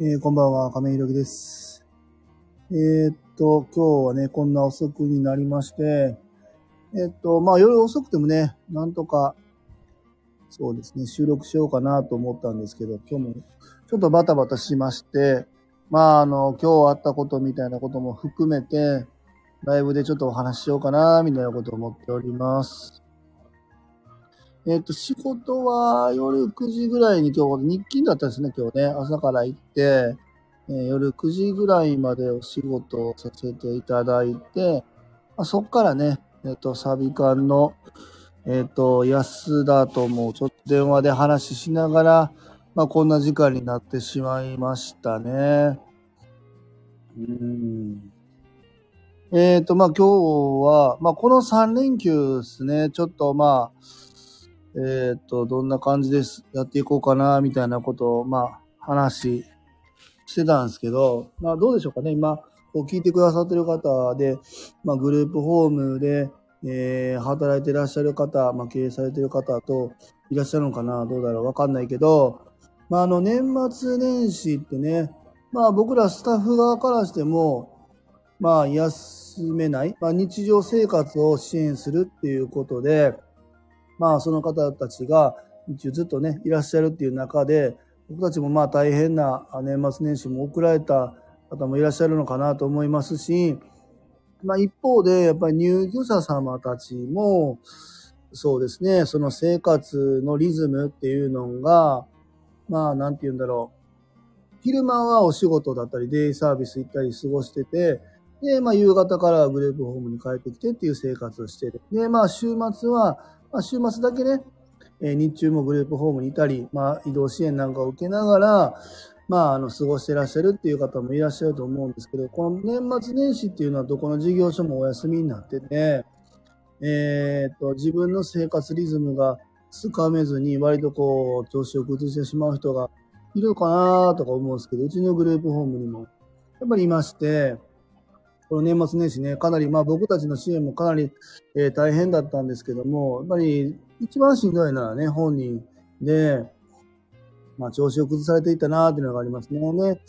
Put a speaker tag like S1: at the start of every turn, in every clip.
S1: えーこんばんは、亀井ろきです。えーっと、今日はね、こんな遅くになりまして、えーっと、まあ夜遅くてもね、なんとか、そうですね、収録しようかなと思ったんですけど、今日もちょっとバタバタしまして、まああの、今日あったことみたいなことも含めて、ライブでちょっとお話ししようかな、みたいなことを思っております。えっ、と、仕事は夜9時ぐらいに今日、日勤だったんですね、今日ね。朝から行って、えー夜9時ぐらいまでお仕事をさせていただいて、まあ、そっからね、えっ、と、サビ館の、えっ、と、安田ともちょっと電話で話ししながら、まあ、こんな時間になってしまいましたね。うん。えっ、と、まあ、今日は、まあ、この3連休ですね、ちょっとまあ、えっ、と、どんな感じです、やっていこうかな、みたいなことを、まあ、話してたんですけど、まあ、どうでしょうかね、今、こう聞いてくださってる方で、まあ、グループホームで、えー働いてらっしゃる方、まあ、経営されてる方といらっしゃるのかな、どうだろう、わかんないけど、まあ、あの、年末年始ってね、まあ、僕らスタッフ側からしても、まあ、休めない、まあ、日常生活を支援するっていうことで、まあ、その方たちが、一応ずっとね、いらっしゃるっていう中で、僕たちもまあ大変な年末年始も送られた方もいらっしゃるのかなと思いますし、まあ一方で、やっぱり入居者様たちも、そうですね、その生活のリズムっていうのが、まあなんて言うんだろう。昼間はお仕事だったり、デイサービス行ったり過ごしてて、で、まあ夕方からグループホームに帰ってきてっていう生活をしてる。で、まあ週末は、まあ週末だけね、えー日中もグループホームにいたり、まあ移動支援なんかを受けながら、まああの過ごしてらっしゃるっていう方もいらっしゃると思うんですけど、この年末年始っていうのはどこの事業所もお休みになってて、えーっと、自分の生活リズムがつかめずに割とこう調子を崩してしまう人がいるのかなとか思うんですけど、うちのグループホームにもやっぱりいまして、この年末年始ね、かなり、まあ僕たちの支援もかなり、えー大変だったんですけども、やっぱり一番しんどいのはね、本人で、まあ調子を崩されていたなっていうのがありますね。ね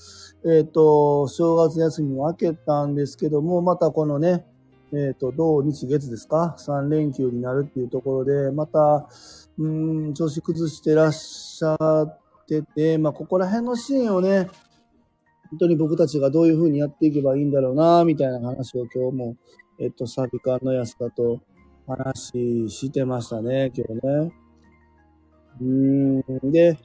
S1: えっ、と、正月休みも明けたんですけども、またこのね、えっ、と、土日月ですか ?3 連休になるっていうところで、また、うん、調子崩してらっしゃってて、まあここら辺の支援をね、本当に僕たちがどういうふうにやっていけばいいんだろうな、みたいな話を今日も、えっと、サビカの安田と話してましたね、今日ね。うん、で、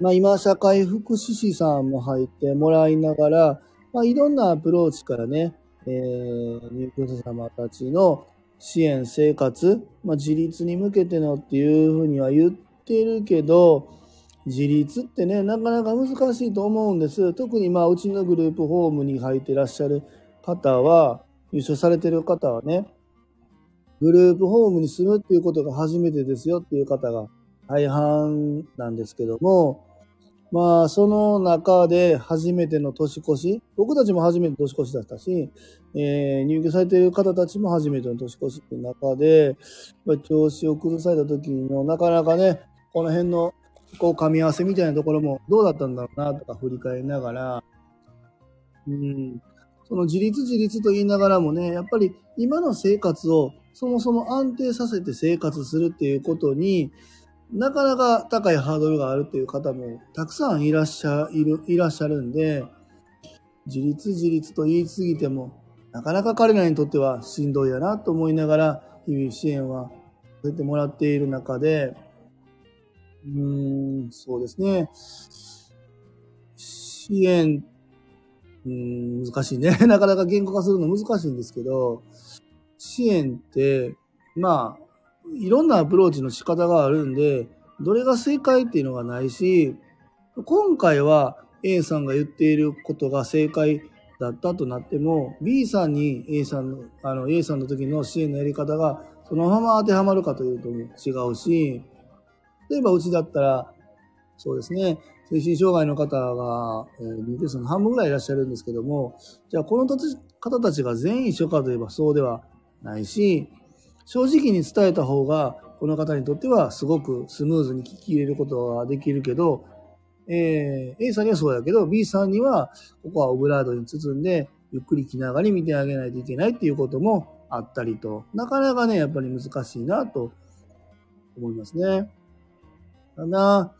S1: まあ今、社会福祉士さんも入ってもらいながら、まあいろんなアプローチからね、えー、入居者様たちの支援、生活、まあ自立に向けてのっていうふうには言ってるけど、自立ってね、なかなか難しいと思うんです。特にまあ、うちのグループホームに入ってらっしゃる方は、優勝されてる方はね、グループホームに住むっていうことが初めてですよっていう方が大半なんですけども、まあ、その中で初めての年越し、僕たちも初めて年越しだったし、えー入居されている方たちも初めての年越しっていう中で、調子を崩された時の、なかなかね、この辺のこう噛み合わせみたいなところもどうだったんだろうなとか振り返りながら、うん、その自立自立と言いながらもね、やっぱり今の生活をそもそも安定させて生活するっていうことになかなか高いハードルがあるっていう方もたくさんいらっしゃいる、いらっしゃるんで、自立自立と言い過ぎても、なかなか彼らにとってはしんどいやなと思いながら、日々支援はさせてもらっている中で、うん、そうですね。支援、うん、難しいね。なかなか言語化するの難しいんですけど、支援って、まあ、いろんなアプローチの仕方があるんで、どれが正解っていうのがないし、今回は A さんが言っていることが正解だったとなっても、B さんに A さんの、あの、A さんの時の支援のやり方がそのまま当てはまるかというと違うし、例えばうちだったら、そうですね、精神障害の方が、えー、入居者の半分ぐらいいらっしゃるんですけども、じゃあこの方たちが全員一緒かといえばそうではないし、正直に伝えた方が、この方にとってはすごくスムーズに聞き入れることができるけど、えー、A さんにはそうだけど、B さんには、ここはオブラードに包んで、ゆっくり気長に見てあげないといけないっていうこともあったりと、なかなかね、やっぱり難しいなと思いますね。ただ、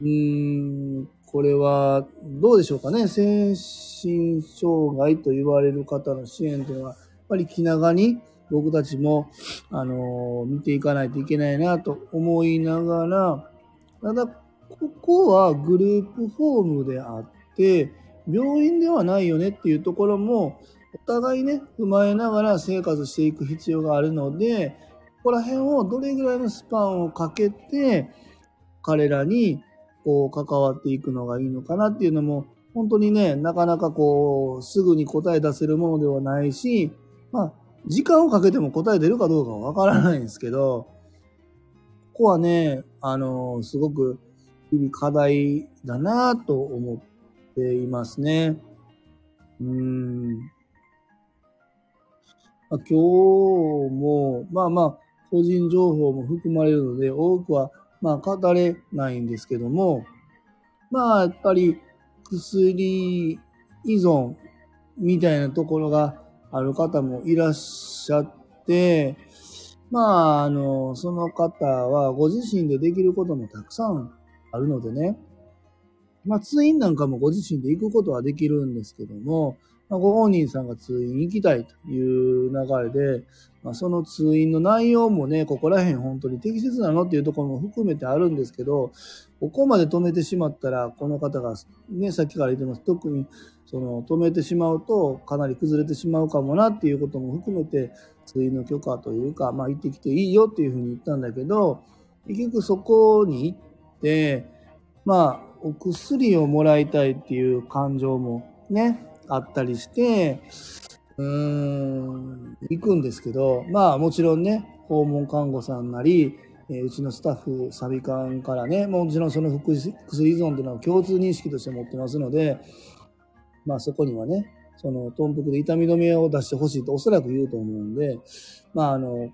S1: うーん、これはどうでしょうかね。精神障害と言われる方の支援というのは、やっぱり気長に僕たちも、あのー、見ていかないといけないなと思いながら、ただ、ここはグループホームであって、病院ではないよねっていうところも、お互いね、踏まえながら生活していく必要があるので、ここら辺をどれぐらいのスパンをかけて、彼らにこう関わっていくのがいいのかなっていうのも、本当にね、なかなかこう、すぐに答え出せるものではないし、まあ、時間をかけても答え出るかどうかはわからないんですけど、ここはね、あの、すごく日々課題だなと思っていますね。うん。まあ、今日も、まあまあ、個人情報も含まれるので、多くは、まあ、語れないんですけども、まあ、やっぱり、薬依存みたいなところがある方もいらっしゃって、まあ、あの、その方はご自身でできることもたくさんあるのでね、まあ、通院なんかもご自身で行くことはできるんですけども、まあ、ご本人さんが通院行きたいという流れで、まあ、その通院の内容もね、ここら辺本当に適切なのっていうところも含めてあるんですけど、ここまで止めてしまったら、この方が、ね、さっきから言ってます。特に、その、止めてしまうと、かなり崩れてしまうかもなっていうことも含めて、通院の許可というか、まあ、行ってきていいよっていうふうに言ったんだけど、結局そこに行って、まあ、お薬をもらいたいっていう感情もね、あったりして、うーん、行くんですけど、まあもちろんね、訪問看護さんなり、え、うちのスタッフ、サビ館からね、もちろんその薬依存というのは共通認識として持ってますので、まあそこにはね、その、豚腹で痛み止めを出してほしいとおそらく言うと思うんで、まああの、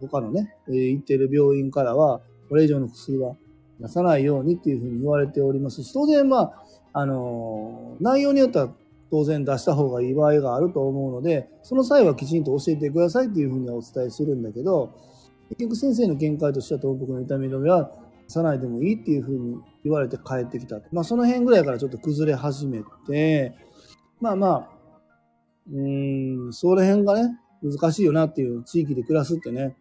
S1: 他のね、え、行ってる病院からは、これ以上の薬は出さないようにっていうふうに言われておりますし、当然まあ、あの、内容によっては当然出した方がいい場合があると思うので、その際はきちんと教えてくださいっていうふうにはお伝えしてるんだけど、結局先生の見解としては東北の痛み止めは出さないでもいいっていうふうに言われて帰ってきた。まあその辺ぐらいからちょっと崩れ始めて、まあまあ、うーん、その辺がね、難しいよなっていう地域で暮らすってね、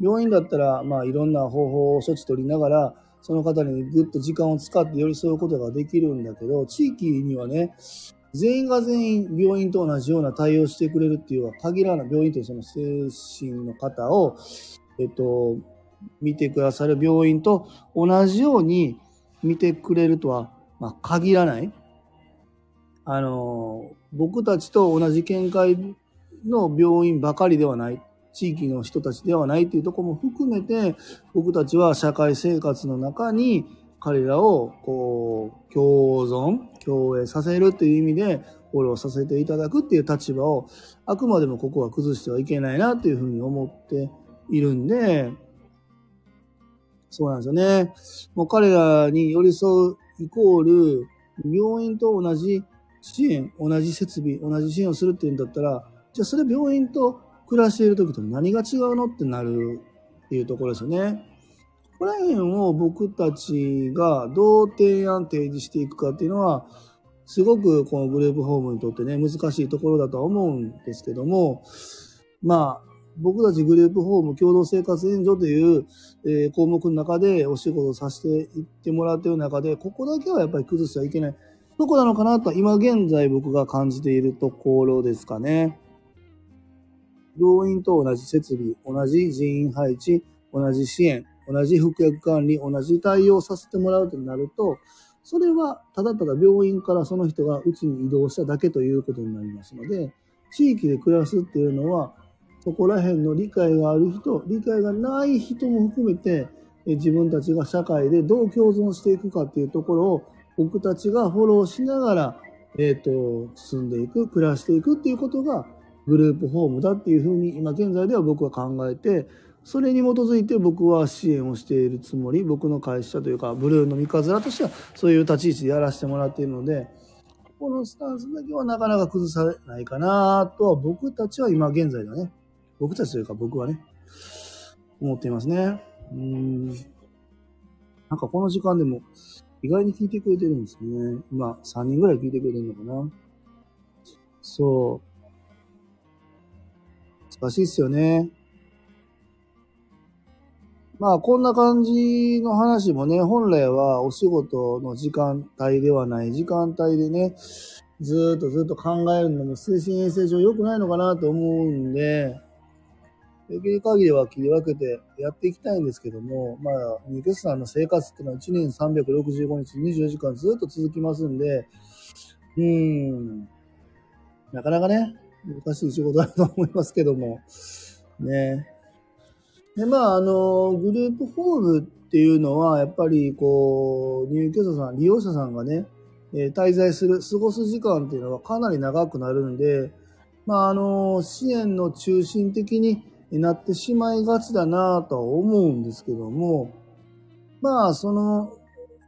S1: 病院だったら、まあいろんな方法を処置取りながら、その方にぐっと時間を使って寄り添うことができるんだけど、地域にはね、全員が全員病院と同じような対応してくれるっていうのは限らない、病院というその精神の方を、えっと、見てくださる病院と同じように見てくれるとは、まあ、限らない。あの、僕たちと同じ見解の病院ばかりではない。地域の人たちではないっていうとこも含めて、僕たちは社会生活の中に彼らをこう共存、共栄させるっていう意味でフォローさせていただくっていう立場をあくまでもここは崩してはいけないなっていうふうに思っているんで、そうなんですよね。もう彼らに寄り添うイコール、病院と同じ支援、同じ設備、同じ支援をするっていうんだったら、じゃあそれ病院と暮らしている時と何が違うのってなるっていうところですよね。ここら辺を僕たちがどう提案提示していくかっていうのは、すごくこのグループホームにとってね、難しいところだとは思うんですけども、まあ、僕たちグループホーム共同生活援助という、え、項目の中でお仕事をさせていってもらっている中で、ここだけはやっぱり崩してはいけない。どこなのかなと今現在僕が感じているところですかね。病院と同じ設備、同じ人員配置、同じ支援、同じ服薬管理、同じ対応させてもらうとなると、それはただただ病院からその人がうちに移動しただけということになりますので、地域で暮らすっていうのは、そこら辺の理解がある人、理解がない人も含めて、自分たちが社会でどう共存していくかっていうところを僕たちがフォローしながら、えっ、ー、と、進んでいく、暮らしていくっていうことがグループホームだっていうふうに今現在では僕は考えてそれに基づいて僕は支援をしているつもり僕の会社というかブルーの三日面としてはそういう立ち位置でやらせてもらっているのでこのスタンスだけはなかなか崩されないかなとは僕たちは今現在だね僕たちというか僕はね思っていますね。うん。なんかこの時間でも意外に聞いてくれてるんですね。今3人ぐらい聞いてくれてるのかな。そう。難しいっすよね。まあ、こんな感じの話もね、本来はお仕事の時間帯ではない時間帯でね、ずっとずっと考えるのも精神衛生上良くないのかなと思うんで、できる限りは切り分けてやっていきたいんですけども、まあ、ニケスさんの生活っていうのは1年365日24時間ずっと続きますんで、うーん、なかなかね、難しい仕事だと思いますけども、ね。で、まあ、あの、グループホームっていうのは、やっぱり、こう、入居者さん、利用者さんがね、え、滞在する、過ごす時間っていうのはかなり長くなるんで、まあ、あの、支援の中心的になってしまいがちだなとは思うんですけども、まあ、その、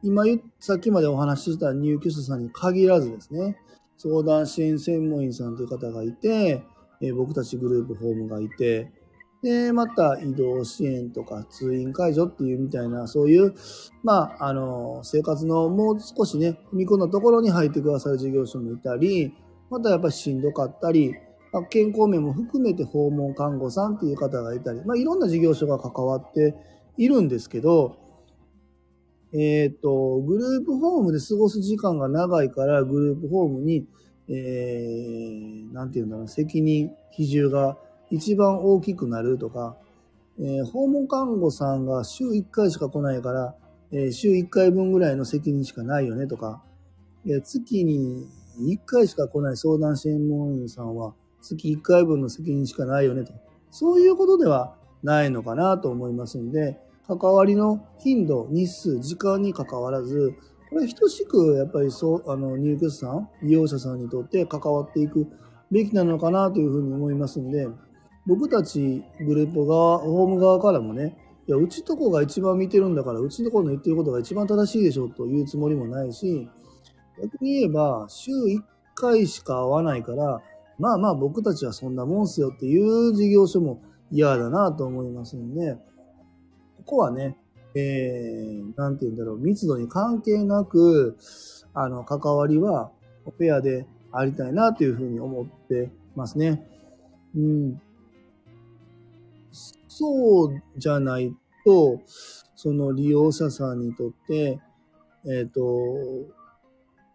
S1: 今さっきまでお話しした入居者さんに限らずですね、相談支援専門員さんという方がいて、え、僕たちグループホームがいて、で、また移動支援とか通院介助っていうみたいな、そういう、まあ、あの、生活のもう少しね、踏み込んだところに入ってくださる事業所もいたり、またやっぱりしんどかったり、まあ、健康面も含めて訪問看護さんっていう方がいたり、まあ、いろんな事業所が関わっているんですけど、えっ、ー、と、グループホームで過ごす時間が長いから、グループホームに、えー、なんていうんだろう、責任、比重が一番大きくなるとか、えー、訪問看護さんが週1回しか来ないから、えー、週1回分ぐらいの責任しかないよねとか、えー、月に1回しか来ない相談専門員さんは月1回分の責任しかないよねと。そういうことではないのかなと思いますんで、関わりの頻度、日数、時間に関わらず、これ等しくやっぱりそう、あの、入居者さん、利用者さんにとって関わっていくべきなのかなというふうに思いますんで、僕たちグループ側、ホーム側からもね、いや、うちとこが一番見てるんだから、うちの子の言ってることが一番正しいでしょというつもりもないし、逆に言えば、週1回しか会わないから、まあまあ僕たちはそんなもんすよっていう事業所も嫌だなと思いますんで、ここはね、えー、なんて言うんだろう、密度に関係なく、あの、関わりはフェアでありたいなというふうに思ってますね。うん。そうじゃないと、その利用者さんにとって、えっ、ー、と、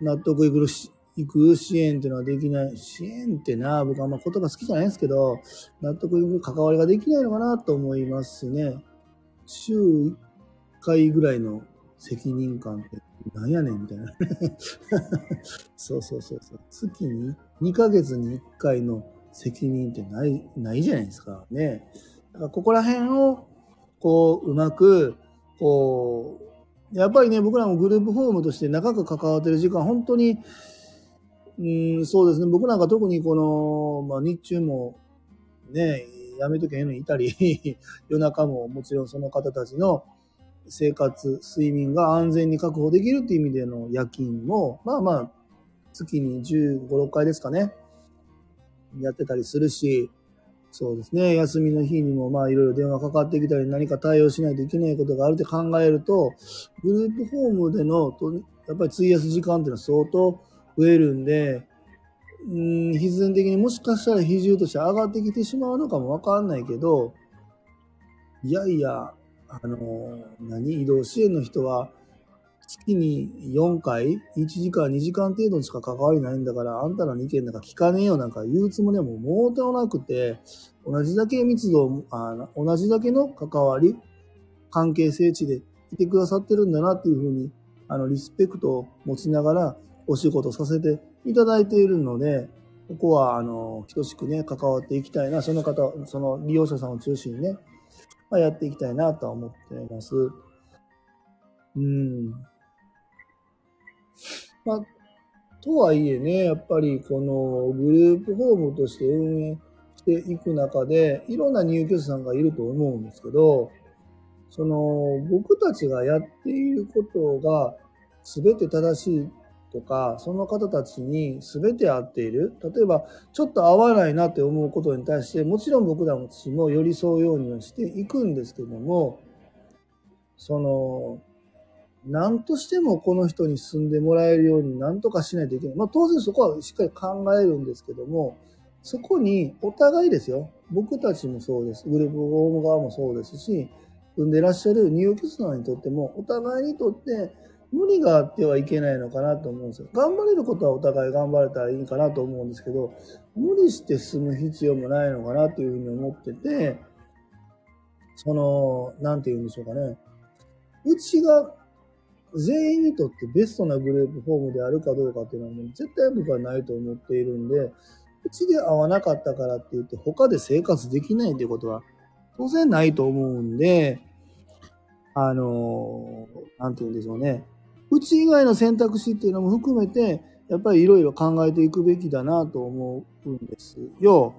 S1: 納得いく、いく支援っていうのはできない。支援ってな、僕はあんま言葉好きじゃないんですけど、納得いく関わりができないのかなと思いますね。週1回ぐらいの責任感ってなんやねんみたいな。そうそうそうそう。月に2ヶ月に1回の責任ってない、ないじゃないですかね。だからここら辺を、こう、うまく、こう、やっぱりね、僕らもグループホームとして長く関わってる時間、本当に、うん、そうですね、僕なんか特にこの、まあ、日中も、ね、やめときゃいいのにいたり、夜中ももちろんその方たちの生活、睡眠が安全に確保できるっていう意味での夜勤も、まあまあ、月に15、6回ですかね、やってたりするし、そうですね。休みの日にもまあいろいろ電話かかってきたり何か対応しないといけないことがあるって考えると、グループホームでの、やっぱり費やす時間っていうのは相当増えるんで、うん、必然的にもしかしたら比重として上がってきてしまうのかもわかんないけど、いやいや、あの、何？移動支援の人は、月に4回、1時間、2時間程度しか関わりないんだから、あんたらの意見なんか聞かねえよなんか言うつもりはもうもうてもなくて、同じだけ密度、あ同じだけの関わり、関係性値でいてくださってるんだなっていうふうに、あの、リスペクトを持ちながらお仕事させていただいているので、ここは、あの、等しくね、関わっていきたいな、その方、その利用者さんを中心にね、まあ、やっていきたいなとは思っています。うん。まあ、とはいえね、やっぱりこのグループホームとして運営していく中で、いろんな入居者さんがいると思うんですけど、その、僕たちがやっていることが全て正しいとか、その方たちに全て合っている。例えば、ちょっと合わないなって思うことに対して、もちろん僕らも私も寄り添うようにはしていくんですけども、その、何としてもこの人に住んでもらえるように何とかしないといけない。まあ当然そこはしっかり考えるんですけども、そこにお互いですよ。僕たちもそうです。グループホーム側もそうですし、産んでらっしゃる入居者にとっても、お互いにとって無理があってはいけないのかなと思うんですよ。頑張れることはお互い頑張れたらいいかなと思うんですけど、無理して進む必要もないのかなというふうに思ってて、その、なんて言うんでしょうかね。うちが全員にとってベストなグループフォームであるかどうかっていうのはもう絶対僕はないと思っているんで、うちで合わなかったからって言って他で生活できないっていうことは当然ないと思うんで、あのー、なんて言うんでしょうね。うち以外の選択肢っていうのも含めて、やっぱりいろいろ考えていくべきだなと思うんですよ。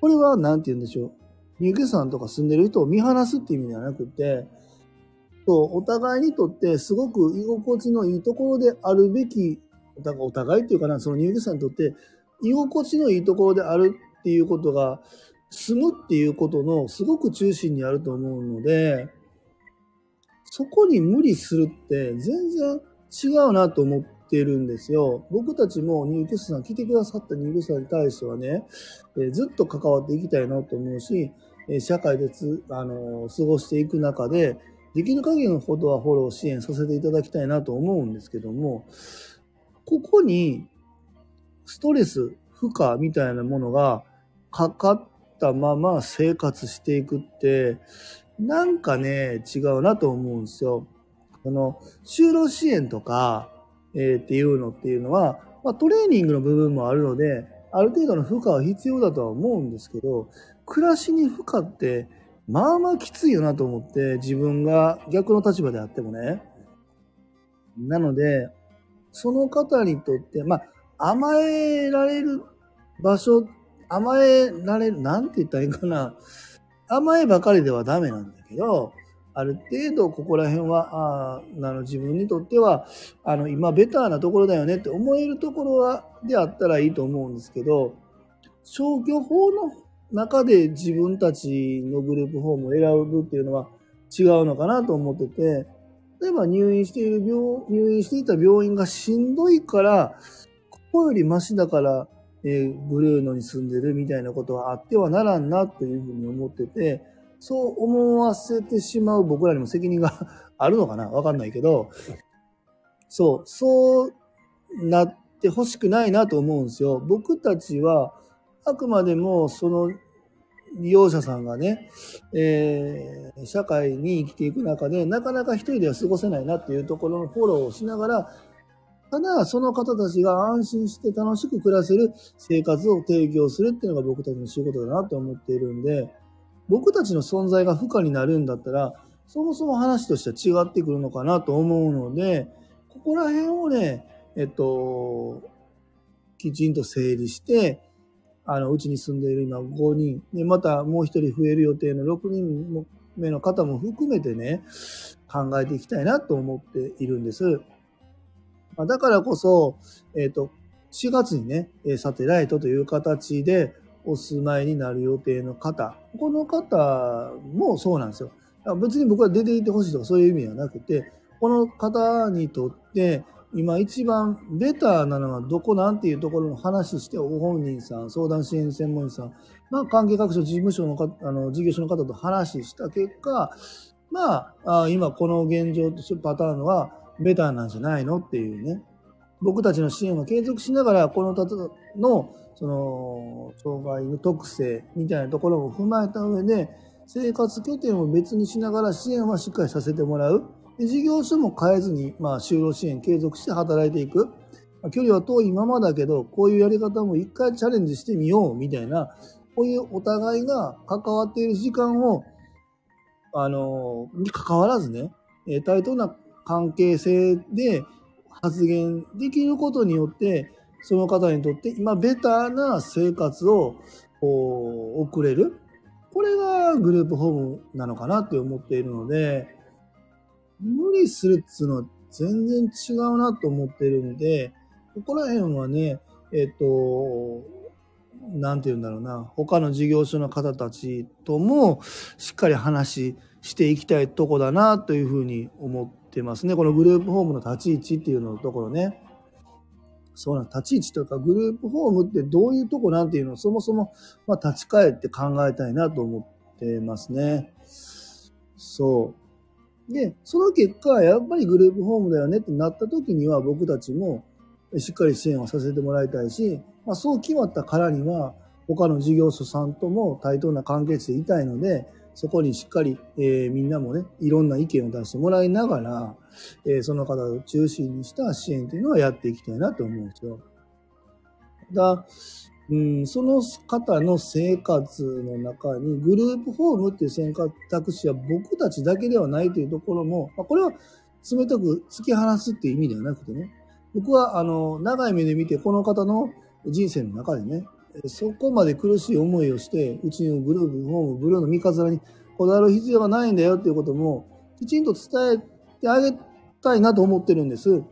S1: これは何て言うんでしょう。入居さんとか住んでる人を見放すっていう意味ではなくて、そうお互いにとってすごく居心地のいいところであるべき、お互いっていうかな、その入居者にとって居心地のいいところであるっていうことが、住むっていうことのすごく中心にあると思うので、そこに無理するって全然違うなと思ってるんですよ。僕たちも入居者さん、来てくださった入居者に対してはね、えずっと関わっていきたいなと思うし、社会で、あの過ごしていく中で、できる限りのことはフォロー支援させていただきたいなと思うんですけども、ここにストレス、負荷みたいなものがかかったまま生活していくって、なんかね、違うなと思うんですよ。その、就労支援とか、えー、っていうのっていうのは、まあ、トレーニングの部分もあるので、ある程度の負荷は必要だとは思うんですけど、暮らしに負荷ってまあまあきついよなと思って、自分が逆の立場であってもね。なので、その方にとって、まあ、甘えられる場所、甘えられる、なんて言ったらいいかな。甘えばかりではダメなんだけど、ある程度ここら辺は、ああの自分にとっては、あの、今ベターなところだよねって思えるところは、であったらいいと思うんですけど、消去法の中で自分たちのグループホームを選ぶっていうのは違うのかなと思ってて、例えば入院している病、入院していた病院がしんどいから、ここよりマシだから、えー、ブルーノに住んでるみたいなことはあってはならんなというふうに思ってて、そう思わせてしまう僕らにも責任が あるのかな？わかんないけど、そう、そうなってほしくないなと思うんですよ。僕たちは、あくまでもその利用者さんがね、えー、社会に生きていく中で、なかなか一人では過ごせないなっていうところのフォローをしながら、ただ、その方たちが安心して楽しく暮らせる生活を提供するっていうのが僕たちの仕事だなと思っているんで、僕たちの存在が不可になるんだったら、そもそも話としては違ってくるのかなと思うので、ここら辺をね、えっと、きちんと整理して、あの、うちに住んでいる今5人、で、またもう1人増える予定の6人目の方も含めてね、考えていきたいなと思っているんです。まだからこそ、えっ、ー、と、4月にね、サテライトという形でお住まいになる予定の方、この方もそうなんですよ。別に僕は出ていてほしいとかそういう意味ではなくて、この方にとって今一番ベターなのはどこなんていうところの話して、ご本人さん、相談支援専門員さん、まあ、関係各所事務所のか、あの、事業所の方と話した結果、まあ、あ今この現状というパターンはベターなんじゃないのっていうね。僕たちの支援は継続しながら、この方の、その、障害の特性みたいなところを踏まえた上で、生活拠点を別にしながら支援はしっかりさせてもらう。事業所も変えずに、まあ、就労支援継続して働いていく。距離は遠いままだけど、こういうやり方も一回チャレンジしてみよう、みたいな、こういうお互いが関わっている時間を、あの、に関わらずね、対等な関係性で発言できることによって、その方にとって今ベターな生活を、送れる。これがグループホームなのかなって思っているので、無理するっつうのは全然違うなと思ってるんで、ここら辺はね、えっ、と、なんて言うんだろうな、他の事業所の方たちともしっかり話していきたいとこだなというふうに思ってますね。このグループホームの立ち位置っていうのところね。そうなん、立ち位置というかグループホームってどういうとこなんていうのをそもそも、まあ、立ち返って考えたいなと思ってますね。そう。で、その結果、やっぱりグループホームだよねってなった時には僕たちもしっかり支援をさせてもらいたいし、まあ、そう決まったからには他の事業所さんとも対等な関係性でいたいので、そこにしっかり、えー、みんなもね、いろんな意見を出してもらいながら、えー、その方を中心にした支援というのはやっていきたいなと思うんですよ。だうん、その方の生活の中にグループホームっていう選択肢は僕たちだけではないというところも、まあ、これは冷たく突き放すっていう意味ではなくてね、僕はあの長い目で見てこの方の人生の中でね、そこまで苦しい思いをして、うちのグループホーム、ブルーの三日面にこだわる必要がないんだよっていうことも、きちんと伝えてあげたいなと思ってるんです。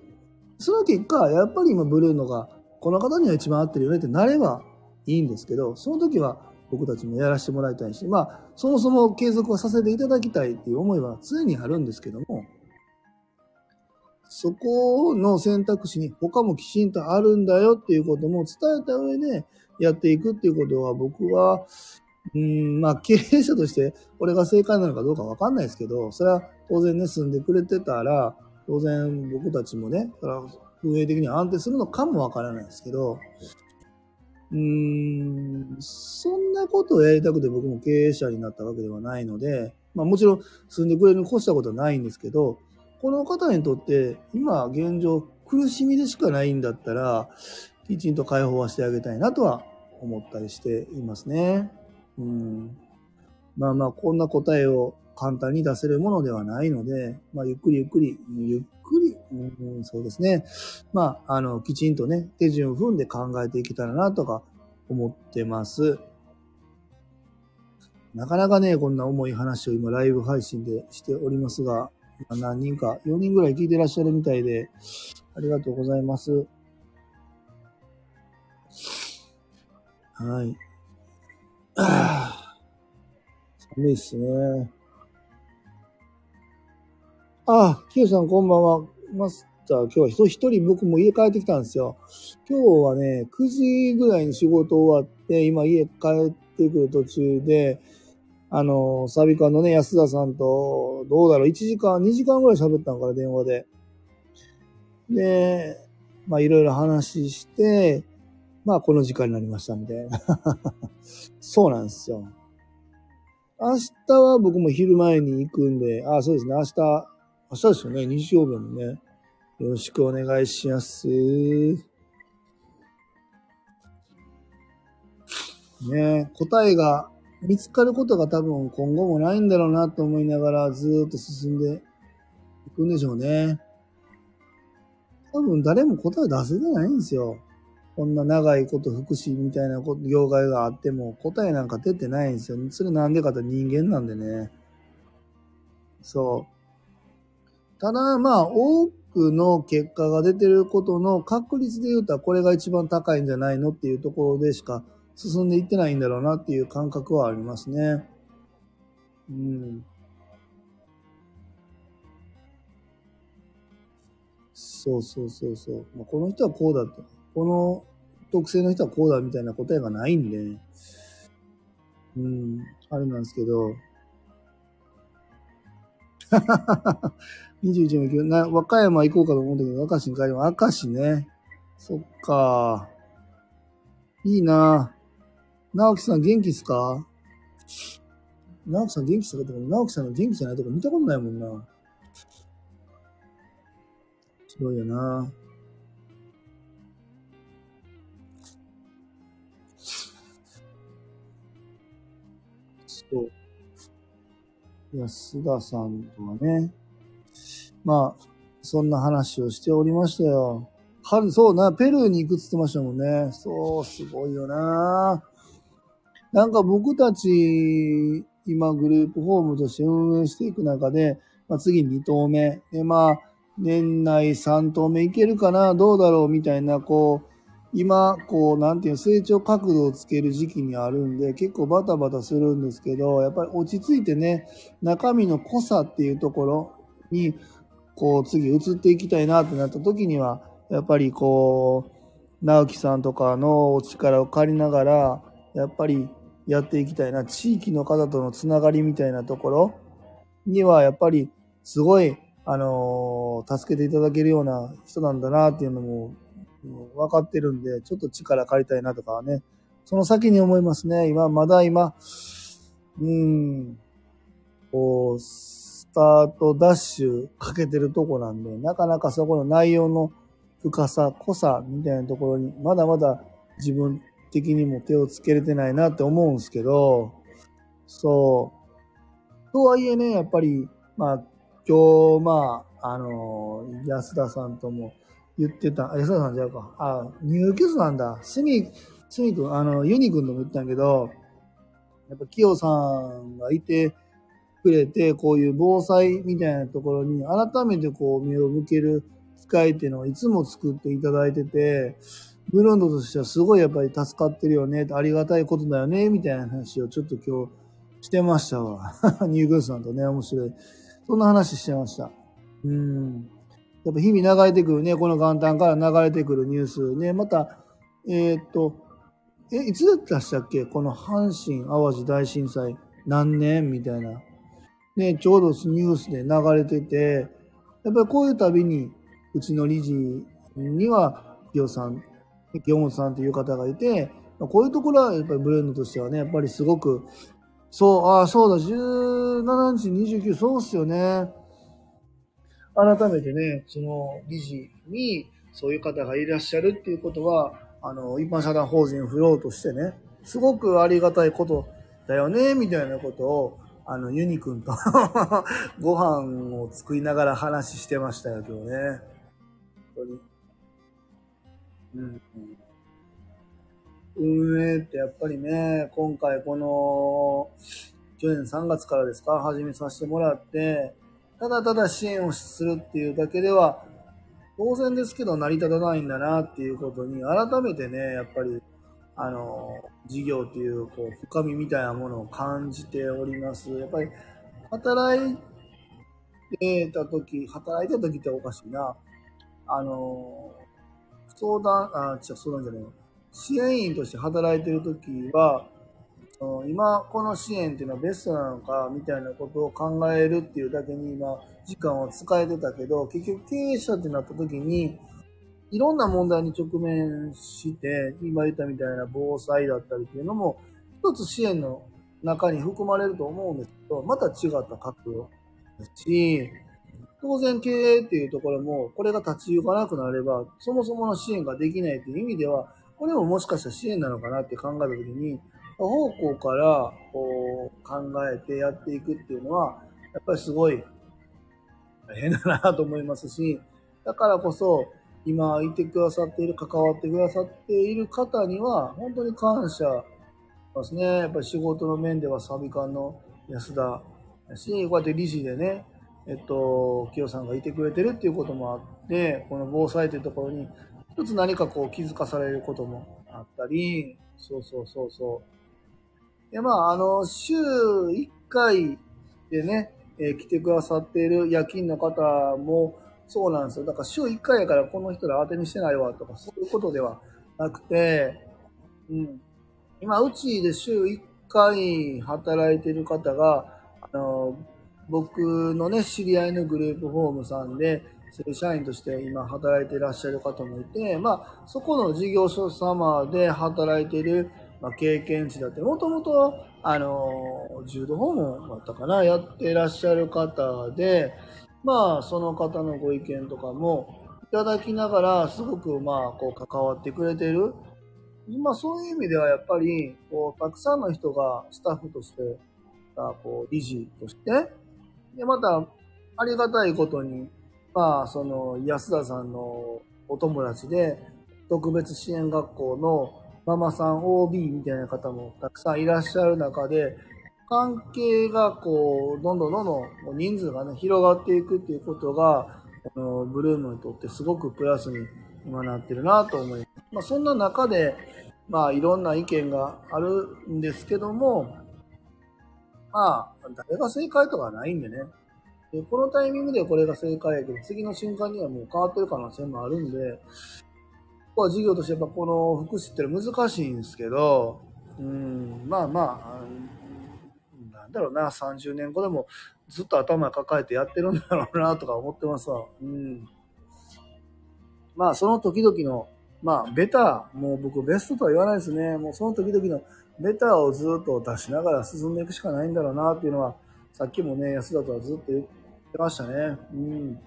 S1: その結果、やっぱり今ブルーのが、この方には一番合ってるよねってなればいいんですけど、その時は僕たちもやらせてもらいたいし、まあ、そもそも継続はさせていただきたいっていう思いは常にあるんですけども、そこの選択肢に他もきちんとあるんだよっていうことも伝えた上でやっていくっていうことは僕は、うん、まあ経営者としてこれが正解なのかどうかわかんないですけど、それは当然ね、住んでくれてたら、当然僕たちもね、それは運営的には安定するのかもわからないですけど、うーん、そんなことをやりたくて僕も経営者になったわけではないので、まあもちろん住んでくれるに越したことはないんですけど、この方にとって今現状苦しみでしかないんだったら、きちんと解放はしてあげたいなとは思ったりしていますね。うん。まあまあ、こんな答えを簡単に出せるものではないので、まあ、ゆっくりゆっくり、ゆっくり、うん、そうですね。まあ、あの、きちんとね、手順を踏んで考えていけたらなとか思ってます。なかなかね、こんな重い話を今ライブ配信でしておりますが、何人か、4人ぐらい聞いてらっしゃるみたいで、ありがとうございます。はい。寒いっすね。あ、キヨさんこんばんは。マスター、今日は人一人僕も家帰ってきたんですよ。今日はね、9時ぐらいに仕事終わって、今家帰ってくる途中で、あの、サビカのね、安田さんと、どうだろう、1時間、2時間ぐらい喋ったのから、電話で。で、まあ、いろいろ話して、まあ、この時間になりました、みたいな。そうなんですよ。明日は僕も昼前に行くんで、あ、そうですね、明日、明日ですよね、日曜日もね。よろしくお願いします。ね答えが見つかることが多分今後もないんだろうなと思いながらずっと進んでいくんでしょうね。多分誰も答え出せてないんですよ。こんな長いこと福祉みたいなこと業界があっても答えなんか出てないんですよ。それなんでかって人間なんでね。そう。ただまあ多くの結果が出てることの確率で言うとこれが一番高いんじゃないのっていうところでしか進んでいってないんだろうなっていう感覚はありますね。うん。そうそうそうそう。まあ、この人はこうだって、この特性の人はこうだみたいな答えがないんで、うん、あれなんですけど、21の9な、和歌山行こうかと思うんだけど、明石に帰ります。明石ね。そっか。いいな直樹さん元気っすか？直樹さん元気っすか？って直樹さんの元気じゃないとか見たことないもんな。すごいよな。安田さんとはね。まあ、そんな話をしておりましたよ。春、そうな、ペルーに行くっつってましたもんね。そう、すごいよな。なんか僕たち、今グループホームとして運営していく中で、まあ、次2投目。で、まあ、年内3投目いけるかなどうだろうみたいな、こう、今、こう、なんていう成長角度をつける時期にあるんで、結構バタバタするんですけど、やっぱり落ち着いてね、中身の濃さっていうところに、こう、次移っていきたいなってなった時には、やっぱりこう、直樹さんとかのお力を借りながら、やっぱりやっていきたいな。地域の方とのつながりみたいなところには、やっぱりすごい、あの助けていただけるような人なんだなっていうのも、分かってるんで、ちょっと力借りたいなとかはね、その先に思いますね。今、まだ今、うん、こう、スタートダッシュかけてるとこなんで、なかなかそこの内容の深さ、濃さみたいなところに、まだまだ自分的にも手をつけれてないなって思うんですけど、そう。とはいえね、やっぱり、まあ、今日、まあ、あの安田さんとも言ってた、安田さんじゃうか。あ、ニューキスなんだ。スミ、スミ君、あの、ユニ君とも言ったんやけど、やっぱ、キヨさんがいてくれて、こういう防災みたいなところに、改めてこう、目を向ける機会っていうのをいつも作っていただいてて、ブロンドとしてはすごいやっぱり助かってるよね、ありがたいことだよね、みたいな話をちょっと今日してましたわ。ニューグースさんとね、面白い。そんな話してました。うん。やっぱ日々流れてくるね、この元旦から流れてくるニュースね、また、えーっと、え、いつだったしたっけ？この阪神淡路大震災何年？みたいな。ね、ちょうどニュースで流れてて、やっぱりこういうたびに、うちの理事には、ギオさん、清本さんという方がいて、こういうところはやっぱりブレンドとしてはね、やっぱりすごく、そう、ああ、そうだ、17日29、そうっすよね。改めてね、その理事にそういう方がいらっしゃるっていうことは、あの、一般社団法人フローとしてね、すごくありがたいことだよね、みたいなことを、あの、ユニ君と ご飯を作りながら話してましたよ、今日ね。本当に。うん。運営ってやっぱりね、今回この、去年3月からですか、始めさせてもらって、ただただ支援をするっていうだけでは、当然ですけど成り立たないんだなっていうことに、改めてね、やっぱり、あの、事業っていう、こう、深みみたいなものを感じております。やっぱり、働いてた時、働いてた時っておかしいな。あの、相談、あ、違う、相談じゃない支援員として働いてる時は、今この支援っていうのはベストなのかみたいなことを考えるっていうだけに今時間を使えてたけど結局経営者ってなった時にいろんな問題に直面して今言ったみたいな防災だったりっていうのも一つ支援の中に含まれると思うんですけどまた違った角度ですし当然経営っていうところもこれが立ち行かなくなればそもそもの支援ができないという意味ではこれももしかしたら支援なのかなって考えた時に方向からこう考えてやっていくっていうのは、やっぱりすごい大変だなと思いますし、だからこそ今いてくださっている、関わってくださっている方には本当に感謝しますね。やっぱり仕事の面ではサビ館の安田だし、こうやって理事でね、えっと、清さんがいてくれてるっていうこともあって、この防災というところに一つ何かこう気づかされることもあったり、そうそうそうそう。で、まあ、あの、週1回でね、えー来てくださっている夜勤の方もそうなんですよ。だから週1回やからこの人ら当てにしてないわとかそういうことではなくて、うん。今、うちで週1回働いてる方が、あの、僕のね、知り合いのグループホームさんで、正社員として今働いていらっしゃる方もいて、まあ、そこの事業所様で働いている、まあ、経験値だって、もともと、あの、柔道訪問だったかな、やっていらっしゃる方で、まあ、その方のご意見とかもいただきながら、すごく、まあ、こう、関わってくれてる。まあ、そういう意味では、やっぱり、こう、たくさんの人がスタッフとして、あこう、理事として、で、また、ありがたいことに、まあ、その、安田さんのお友達で、特別支援学校の、ママさん OB みたいな方もたくさんいらっしゃる中で、関係がこう、どんどんどんどん人数がね、広がっていくっていうことが、このブルームにとってすごくプラスに今なってるなと思います。まあそんな中で、まあいろんな意見があるんですけども、まあ、誰が正解とかないんでね。でこのタイミングでこれが正解やけど、次の瞬間にはもう変わってる可能性もあるんで、こは授業としてやっぱこの福祉って難しいんですけど、うん、まあまあ、なんだろうな、30年後でもずっと頭抱えてやってるんだろうなとか思ってますわ。うん。まあその時々の、まあベター、もう僕ベストとは言わないですね。もうその時々のベターをずっと出しながら進んでいくしかないんだろうなっていうのは、さっきもね、安田とはずっと言ってましたね。うん。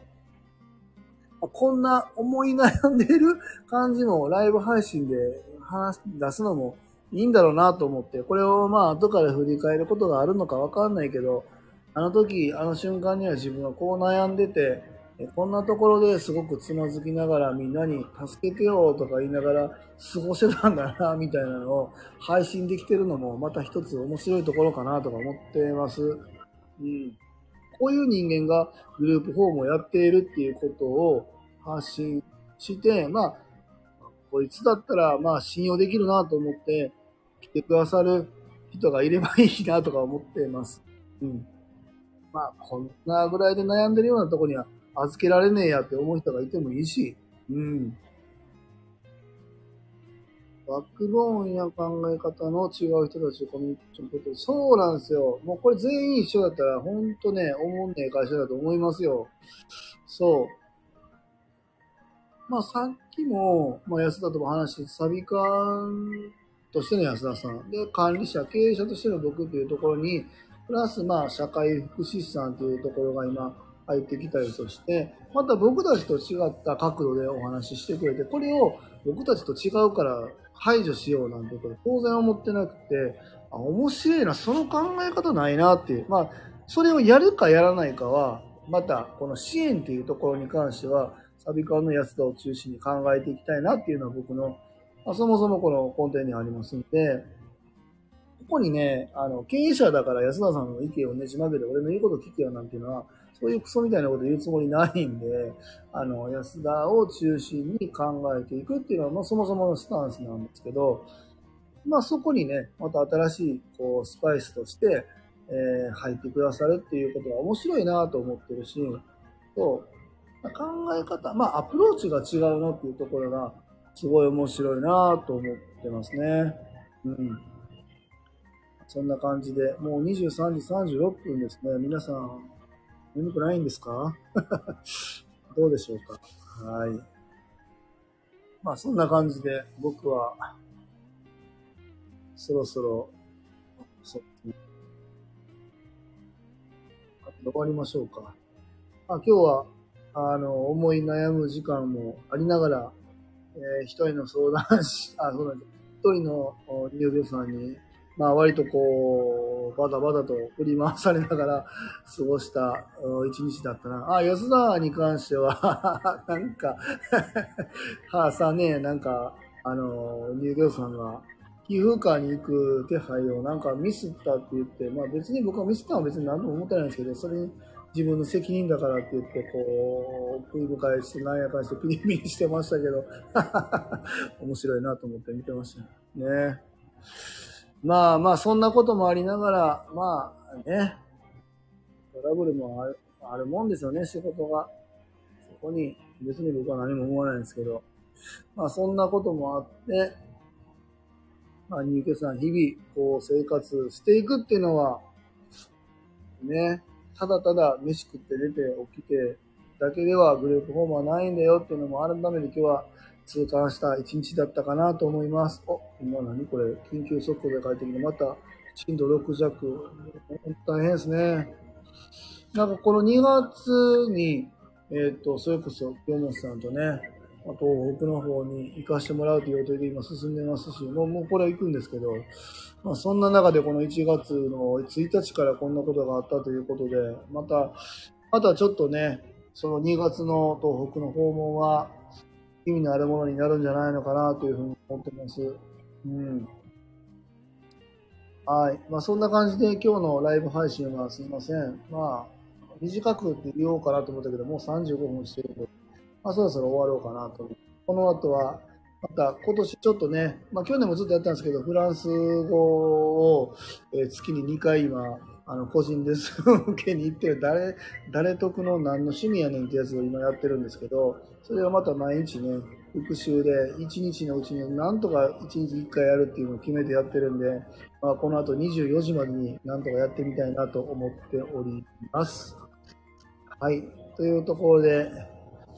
S1: こんな思い悩んでる感じもライブ配信で話出すのもいいんだろうなと思って、これをまあ後から振り返ることがあるのかわかんないけど、あの時、あの瞬間には自分はこう悩んでて、こんなところですごくつまずきながらみんなに助けてよとか言いながら過ごしてたんだな、みたいなのを配信できてるのもまた一つ面白いところかなとか思ってます。うん。こういう人間がグループ4もやっているっていうことを発信して、まあ、こいつだったらまあ信用できるなと思って来てくださる人がいればいいなとか思っています。うん。まあ、こんなぐらいで悩んでるようなとこには預けられねえやって思う人がいてもいいし、うん。バックボーンや考え方の違う人たちをコミュニケーション取って。そうなんですよ。もうこれ全員一緒だったら、ほんとね、思んねえ会社だと思いますよ。そう。まあさっきも、まあ安田とも話して、サビカンとしての安田さん。で、管理者、経営者としての僕っていうところに、プラスまあ社会福祉士さんというところが今、入ってきたりとして、また僕たちと違った角度でお話ししてくれて、これを僕たちと違うから排除しようなんてこれ当然思ってなくて、あ、面白いな、その考え方ないなっていう。まあ、それをやるかやらないかは、またこの支援っていうところに関しては、サビカンの安田を中心に考えていきたいなっていうのは僕の、まあ、そもそもこの根底にありますんで、ここにね、あの、経営者だから安田さんの意見をねじ曲げて俺の言うこと聞けよなんていうのは、そういうクソみたいなこと言うつもりないんで、あの、安田を中心に考えていくっていうのは、まあ、そもそものスタンスなんですけど、まあそこにね、また新しい、こう、スパイスとして、えー、入ってくださるっていうことは面白いなと思ってるし、そう、考え方、まあアプローチが違うのっていうところが、すごい面白いなと思ってますね。うん。そんな感じで、もう23時36分ですね。皆さん、眠くないんですか？どうでしょうか？はい。まあそんな感じで僕はそろそろ、そ終わりましょうか。まあ今日は、あの、思い悩む時間もありながら、えー、一人の相談し、あ、そうなんです。一人の入業さんにまあ割とこう、バタバタと振り回されながら過ごした一日だったな。あ、安田に関しては なんか はあさね、なんか、あの、入業さんが、皮膚科に行く手配をなんかミスったって言って、まあ別に僕はミスったのは別に何とも思ってないんですけど、それに自分の責任だからって言って、こう、食い深いして、なんやかんしてピリピリしてましたけど、面白いなと思って見てましたね。まあまあ、そんなこともありながら、まあね、トラブルもあるあるもんですよね、仕事が。そこに、別に僕は何も思わないんですけど、まあそんなこともあって、まあ入居さん日々、こう生活していくっていうのは、ね、ただただ飯食って出て起きてだけではグループホームはないんだよっていうのも改めて今日は痛感した一日だったかなと思います。お、今何これ緊急速報で書いてきて、また震度6弱。大変ですね。なんかこの2月に、えっ、ー、と、それこそ清本さんとね、東北の方に行かしてもらうという予定で今進んでますし、もうもうこれは行くんですけど、まあ、そんな中でこの1月の1日からこんなことがあったということで、また、またちょっとね、その2月の東北の訪問は、意味のあるものになるんじゃないのかなというふうに思ってます。うん。はい。まあそんな感じで今日のライブ配信はすいません。まあ、短くって言おうかなと思ったけど、もう35分してるんで、まあそろそろ終わろうかなと。この後は、また今年ちょっとね、まあ去年もずっとやったんですけど、フランス語を、え月に2回今、あの、個人レッスン受けに行ってる、誰、誰得の何の趣味やねんってやつを今やってるんですけど、それをまた毎日ね、復習で1日のうちになんとか1日1回やるっていうのを決めてやってるんで、まあ、この後24時までになんとかやってみたいなと思っております。はい。というところで、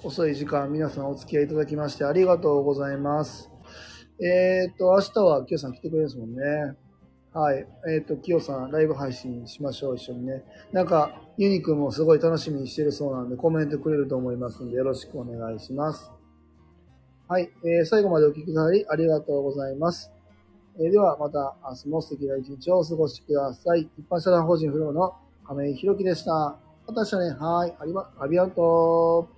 S1: 遅い時間皆さんお付き合いいただきましてありがとうございます。えっ、と、明日はキヨさん来てくれるんですもんね。はい。えっ、と、キヨさん、ライブ配信しましょう、一緒にね。なんか、ユニくんもすごい楽しみにしてるそうなんで、コメントくれると思いますので、よろしくお願いします。はい。えー最後までお聞きくださりありがとうございます。えーでは、また明日も素敵な一日をお過ごしください。一般社団法人フローの亀井宏樹でした。また明日ね。はい。ありば、アビアント